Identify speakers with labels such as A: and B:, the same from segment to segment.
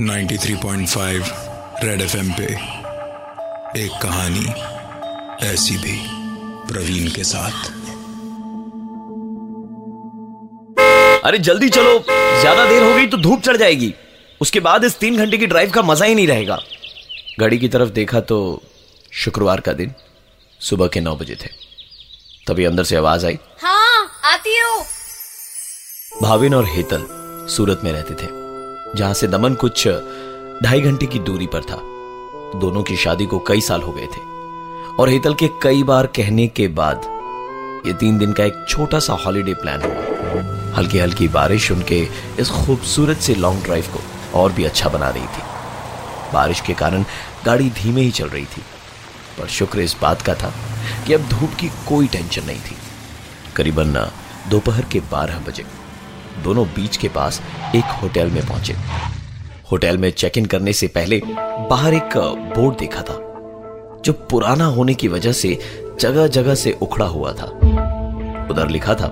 A: 93.5 red FM पे एक कहानी ऐसी भी प्रवीण के साथ।
B: अरे जल्दी चलो ज़्यादा देर हो गई तो धूप चढ़ जाएगी। उसके बाद इस तीन घंटे की ड्राइव का मज़ा ही नहीं रहेगा। घड़ी की तरफ़ देखा तो शुक्रवार का दिन सुबह के नौ बजे थे। तभी अंदर से आवाज़ आई।
C: हाँ आती हूँ।
B: भाविन और हेतल सूरत में रहते थे, जहाँ से दमन कुछ ढाई घंटे की दूरी पर था। दोनों की शादी को कई साल हो गए थे, और हेतल के कई बार कहने के बाद ये तीन दिन का एक छोटा सा हॉलिडे प्लान हुआ। हल्की हल्की बारिश उनके इस खूबसूरत से लॉन्ग ड्राइव को और भी अच्छा बना रही थी। बारिश के कारण गाड़ी धीमे ही चल रही थी, पर शुक्र इस बात का था कि अब धूप की कोई टेंशन नहीं थी। करीबन दोपहर के बारह बजे दोनों बीच के पास एक होटल में पहुँचे। होटल में चेक इन करने से पहले बाहर एक बोर्ड देखा था, जो पुराना होने की वजह से जगह जगह से उखड़ा हुआ था। उधर लिखा था,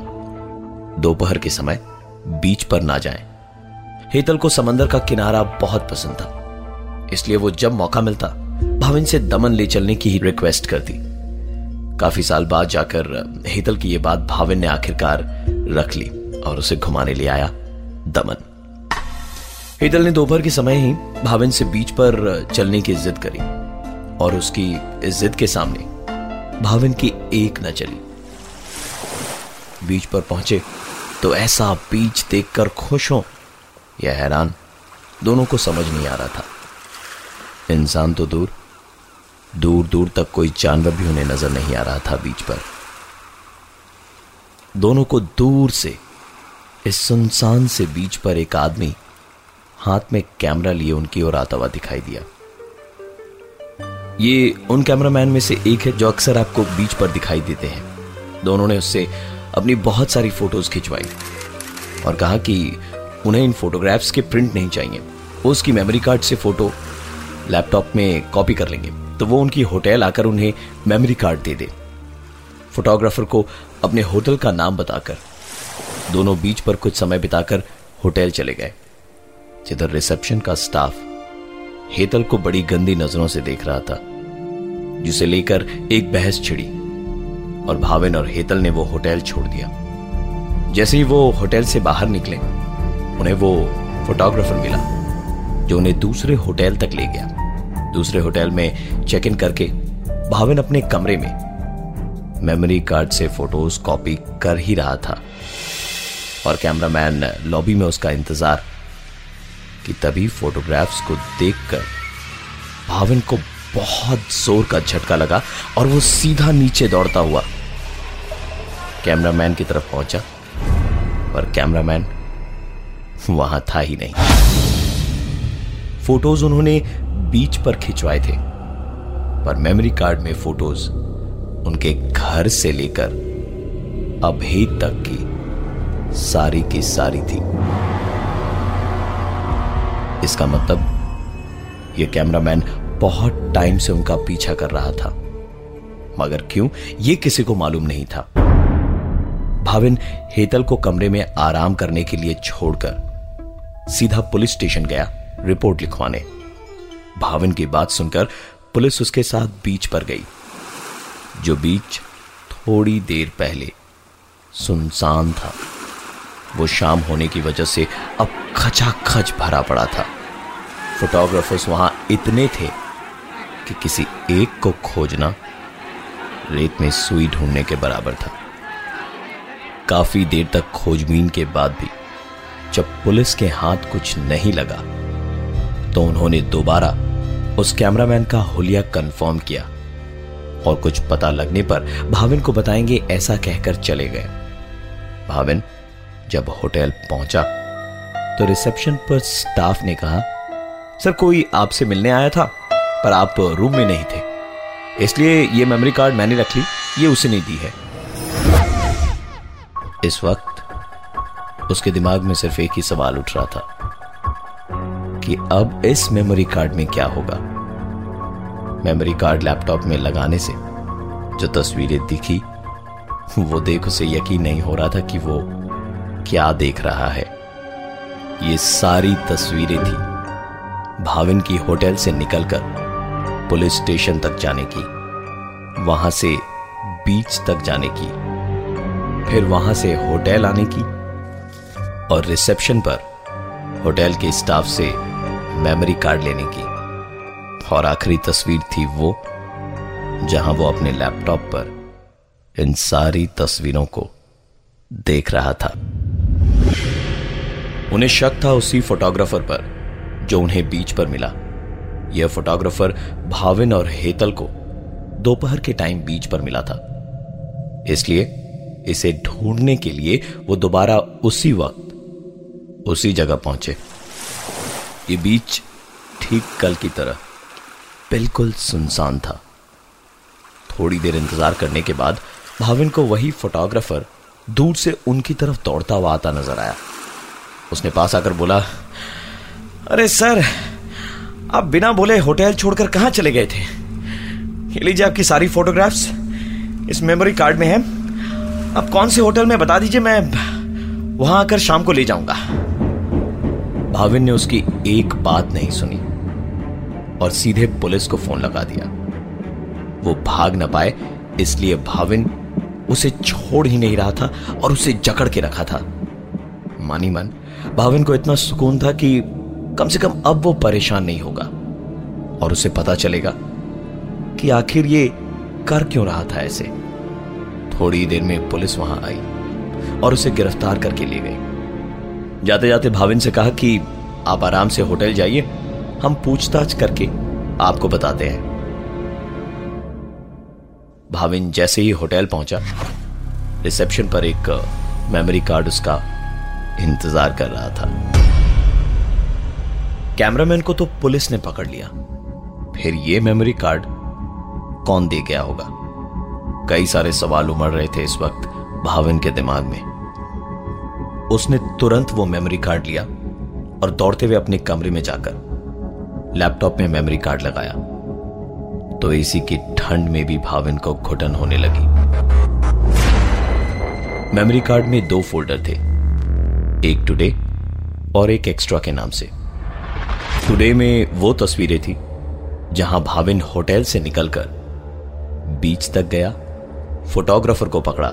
B: दोपहर के समय बीच पर ना जाएँ। हेतल को समंदर का किनारा बहुत पसंद था, इसलिए वो जब मौका मिलता, भाविन से दमन ले चलने की ही रिक्वेस्ट करती। काफ़ी साल बाद जाकर हेतल की यह बात भाविन ने आखिरकार रख ली। और उसे घुमाने ले आया दमन। हेतल ने दोपहर के समय ही भाविन से बीच पर चलने की इज़्ज़त करी और उसकी इज़्ज़त के सामने भाविन की एक न चली। बीच पर पहुँचे तो ऐसा बीच देखकर खुश हो या हैरान दोनों को समझ नहीं आ रहा था। इंसान तो दूर दूर दूर तक कोई जानवर भी उन्हें नज़र नहीं आ रहा था बीच पर। दोनों को दूर से इस सुनसान से बीच पर एक आदमी हाथ में कैमरा लिए उनकी ओर आता हुआ दिखाई दिया। ये उन कैमरामैन में से एक है जो अक्सर आपको बीच पर दिखाई देते हैं। दोनों ने उससे अपनी बहुत सारी फ़ोटोज़ खिंचवाई और कहा कि उन्हें इन फोटोग्राफ्स के प्रिंट नहीं चाहिए। वो उसकी मेमोरी कार्ड से फ़ोटो लैपटॉप में कॉपी कर लेंगे। तो वो उनकी होटल आकर उन्हें मेमोरी कार्ड दे दे। फोटोग्राफर को अपने होटल का नाम बताकर दोनों बीच पर कुछ समय बिताकर होटल चले गए, जिधर रिसेप्शन का स्टाफ हेतल को बड़ी गंदी नज़रों से देख रहा था, जिसे लेकर एक बहस छिड़ी, और भाविन और हेतल ने वो होटल छोड़ दिया। जैसे ही वो होटल से बाहर निकले, उन्हें वो फोटोग्राफर मिला, जो उन्हें दूसरे होटल तक ले गया। दूसरे होटल में चेक इन करके भाविन अपने कमरे में मेमोरी कार्ड से फ़ोटोज़ कॉपी कर ही रहा था। और कैमरामैन लॉबी में उसका इंतज़ार कि तभी फोटोग्राफ्स को देखकर भाविन को बहुत ज़ोर का झटका लगा और वो सीधा नीचे दौड़ता हुआ कैमरामैन की तरफ़ पहुँचा, पर कैमरामैन वहाँ था ही नहीं। फ़ोटोज़ उन्होंने बीच पर खिंचवाए थे, पर मेमोरी कार्ड में फ़ोटोज़ उनके घर से लेकर अभी तक की सारी की सारी थी। इसका मतलब यह कैमरामैन बहुत टाइम से उनका पीछा कर रहा था। मगर क्यों? यह किसी को मालूम नहीं था। भाविन, हेतल को कमरे में आराम करने के लिए छोड़कर सीधा पुलिस स्टेशन गया, रिपोर्ट लिखवाने। भाविन की बात सुनकर पुलिस उसके साथ बीच पर गई, जो बीच थोड़ी देर पहले सुनसान था। वो शाम होने की वजह से अब खचाखच भरा पड़ा था। फोटोग्राफर्स वहाँ इतने थे कि किसी एक को खोजना रेत में सुई ढूँढने के बराबर था। काफ़ी देर तक खोजबीन के बाद भी जब पुलिस के हाथ कुछ नहीं लगा तो उन्होंने दोबारा उस कैमरामैन का हुलिया कंफर्म किया और कुछ पता लगने पर भाविन को बताएँगे ऐसा कहकर चले गए। भाविन जब होटल पहुँचा तो रिसेप्शन पर स्टाफ ने कहा, सर, कोई आपसे मिलने आया था, पर आप रूम में नहीं थे। इसलिए ये मेमोरी कार्ड मैंने रख ली, ये उसे नहीं दी है। इस वक्त, उसके दिमाग में सिर्फ़ एक ही सवाल उठ रहा था, कि अब इस मेमोरी कार्ड में क्या होगा? मेमोरी कार्ड लैपटॉप में लगाने से, जो तस्वीरें दिखी, वो देख उसे यकीन नहीं हो रहा था कि वो क्या देख रहा है? ये सारी तस्वीरें थी। भाविन की होटल से निकलकर पुलिस स्टेशन तक जाने की, वहाँ से बीच तक जाने की, फिर वहाँ से होटल आने की और रिसेप्शन पर होटल के स्टाफ से मेमोरी कार्ड लेने की। और आखिरी तस्वीर थी वो, जहाँ वो अपने लैपटॉप पर इन सारी तस्वीरों को देख रहा था। उन्हें शक था उसी फोटोग्राफर पर, जो उन्हें बीच पर मिला। यह फोटोग्राफर भाविन और हेतल को दोपहर के टाइम बीच पर मिला था। इसलिए इसे ढूँढने के लिए वो दोबारा उसी वक्त, उसी जगह पहुँचे। ये बीच ठीक कल की तरह बिल्कुल सुनसान था। थोड़ी देर इंतज़ार करने के बाद भाविन को वही फोटोग्राफर दूर से उनकी तरफ़ दौड़ता हुआ आता नज़र आया। उसने पास आकर बोला, अरे सर, आप बिना बोले होटल छोड़कर कहाँ चले गए थे? लीजिए आपकी सारी फोटोग्राफ्स, इस मेमोरी कार्ड में है। आप कौन से होटल में बता दीजिए, मैं वहाँ आकर शाम को ले जाऊँगा। भाविन ने उसकी एक बात नहीं सुनी और सीधे पुलिस को फ़ोन लगा दिया। वो भाग ना पाए, इसलिए भाविन उसे छोड़ ही नहीं रहा था और उसे जकड़ के रखा था। मानी मन भाविन को इतना सुकून था कि कम से कम अब वो परेशान नहीं होगा। और उसे पता चलेगा कि आखिर ये कर क्यों रहा था ऐसे। थोड़ी देर में पुलिस वहाँ आई और उसे गिरफ़्तार करके ले गई। जाते जाते भाविन से कहा कि आप आराम से होटल जाइए, हम पूछताछ करके आपको बताते हैं। भाविन जैसे ही होटल पहुँचा, रिसेप्शन पर एक मेमोरी कार्ड उसका इंतज़ार कर रहा था। कैमरामैन को तो पुलिस ने पकड़ लिया। फिर यह मेमोरी कार्ड कौन दे गया होगा? कई सारे सवाल उमड़ रहे थे इस वक्त भाविन के दिमाग में। उसने तुरंत वो मेमोरी कार्ड लिया और दौड़ते हुए अपने कमरे में जाकर लैपटॉप में मेमोरी कार्ड लगाया। तो एसी की ठंड में भी भाविन को घुटन होने लगी। मेमोरी कार्ड में दो फोल्डर थे। एक टुडे और एक एक्स्ट्रा के नाम से। टुडे में वो तस्वीरें थी, जहाँ भाविन होटल से निकलकर बीच तक गया फोटोग्राफर को पकड़ा,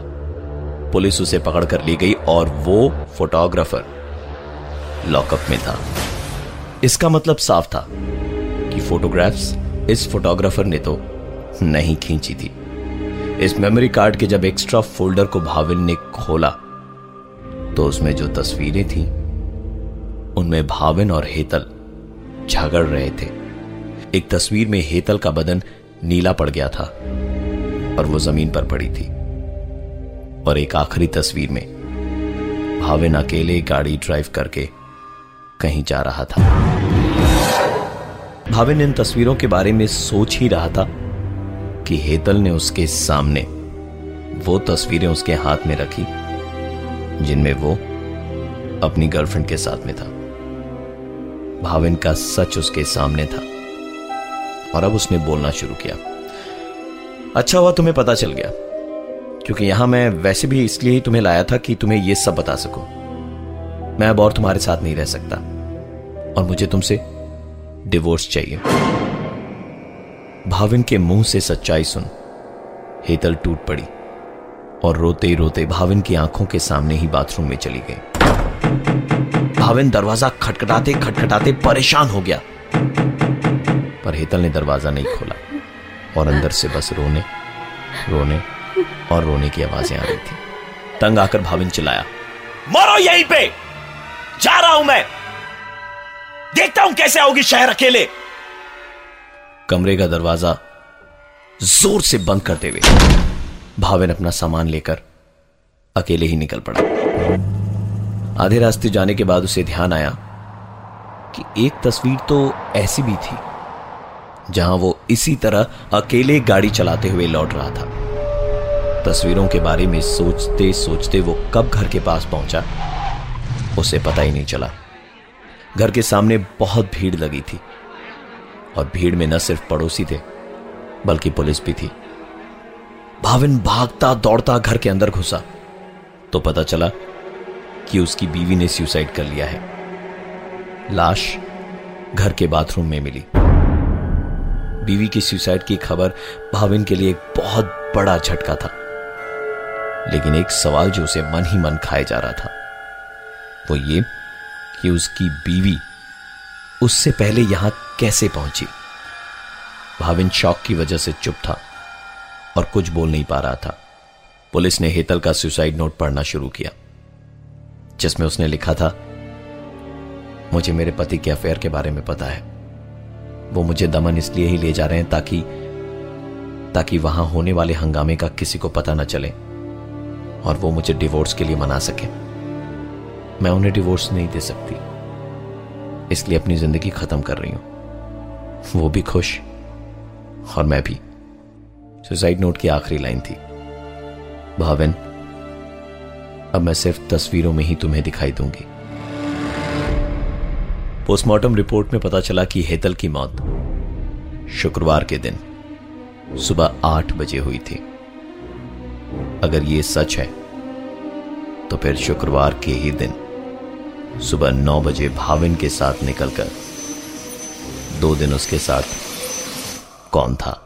B: पुलिस उसे पकड़कर ले गई और वो फोटोग्राफर लॉकअप में था। इसका मतलब साफ़ था कि फोटोग्राफ्स इस फोटोग्राफर ने तो नहीं खींची थी। इस मेमोरी कार्ड के जब एक्स्ट्रा फोल्डर को भाविन ने खोला तो उसमें जो तस्वीरें थी, उनमें भाविन और हेतल झगड़ रहे थे। एक तस्वीर में हेतल का बदन नीला पड़ गया था और वो ज़मीन पर पड़ी थी। और एक आखिरी तस्वीर में भाविन अकेले गाड़ी ड्राइव करके कहीं जा रहा था। भाविन इन तस्वीरों के बारे में सोच ही रहा था कि हेतल ने उसके सामने वो तस्वीरें उसके हाथ में रखी। जिनमें वो अपनी गर्लफ्रेंड के साथ में था। भाविन का सच उसके सामने था। और अब उसने बोलना शुरू किया। अच्छा हुआ तुम्हें पता चल गया, क्योंकि यहाँ मैं वैसे भी इसलिए ही तुम्हें लाया था कि तुम्हें यह सब बता सकूँ। मैं अब और तुम्हारे साथ नहीं रह सकता। और मुझे तुमसे डिवोर्स चाहिए। भाविन के मुँह से सच्चाई सुन, हेतल टूट पड़ी। और रोते रोते भाविन की आँखों के सामने ही बाथरूम में चली गई। भाविन दरवाज़ा खटखटाते खटखटाते परेशान हो गया। पर हेतल ने दरवाज़ा नहीं खोला और अंदर से बस रोने रोने और रोने की आवाज़ें आ रही थी। तंग आकर भाविन चिल्लाया, मरो यहीं पे! जा रहा हूँ मैं! देखता हूँ कैसे आओगी शहर अकेले! कमरे का दरवाज़ा ज़ोर से बंद करते हुए भाविन अपना सामान लेकर अकेले ही निकल पड़ा। आधे रास्ते जाने के बाद उसे ध्यान आया कि एक तस्वीर तो ऐसी भी थी, जहाँ वो इसी तरह अकेले गाड़ी चलाते हुए लौट रहा था। तस्वीरों के बारे में सोचते सोचते वो कब घर के पास पहुँचा, उसे पता ही नहीं चला। घर के सामने बहुत भीड़ लगी थी, और भीड़ में न सिर्फ़ पड़ोसी थे, बल्कि पुलिस भी थी। भाविन भागता दौड़ता घर के अंदर घुसा। तो पता चला कि उसकी बीवी ने सुसाइड कर लिया है। लाश घर के बाथरूम में मिली। बीवी की सुसाइड की खबर भाविन के लिए एक बहुत बड़ा झटका था। लेकिन एक सवाल जो उसे मन ही मन खाए जा रहा था, वो ये कि उसकी बीवी उससे पहले यहाँ कैसे पहुँची। भाविन शौक की वजह से चुप था। और कुछ बोल नहीं पा रहा था। पुलिस ने हेतल का सुसाइड नोट पढ़ना शुरू किया, जिसमें उसने लिखा था, मुझे मेरे पति के अफेयर के बारे में पता है। वो मुझे दमन इसलिए ही ले जा रहे हैं ताकि ताकि वहाँ होने वाले हंगामे का किसी को पता ना चले और वो मुझे डिवोर्स के लिए मना सके। मैं उन्हें डिवोर्स नहीं दे सकती। इसलिए अपनी ज़िंदगी खत्म कर रही हूँ। वो भी खुश और मैं भी। सुसाइड नोट की आखिरी लाइन थी। भाविन, अब मैं सिर्फ़ तस्वीरों में ही तुम्हें दिखाई दूँगी। पोस्टमार्टम रिपोर्ट में पता चला कि हेतल की मौत शुक्रवार के दिन सुबह आठ बजे हुई थी। अगर ये सच है तो फिर शुक्रवार के ही दिन सुबह नौ बजे भाविन के साथ निकलकर दो दिन उसके साथ कौन था?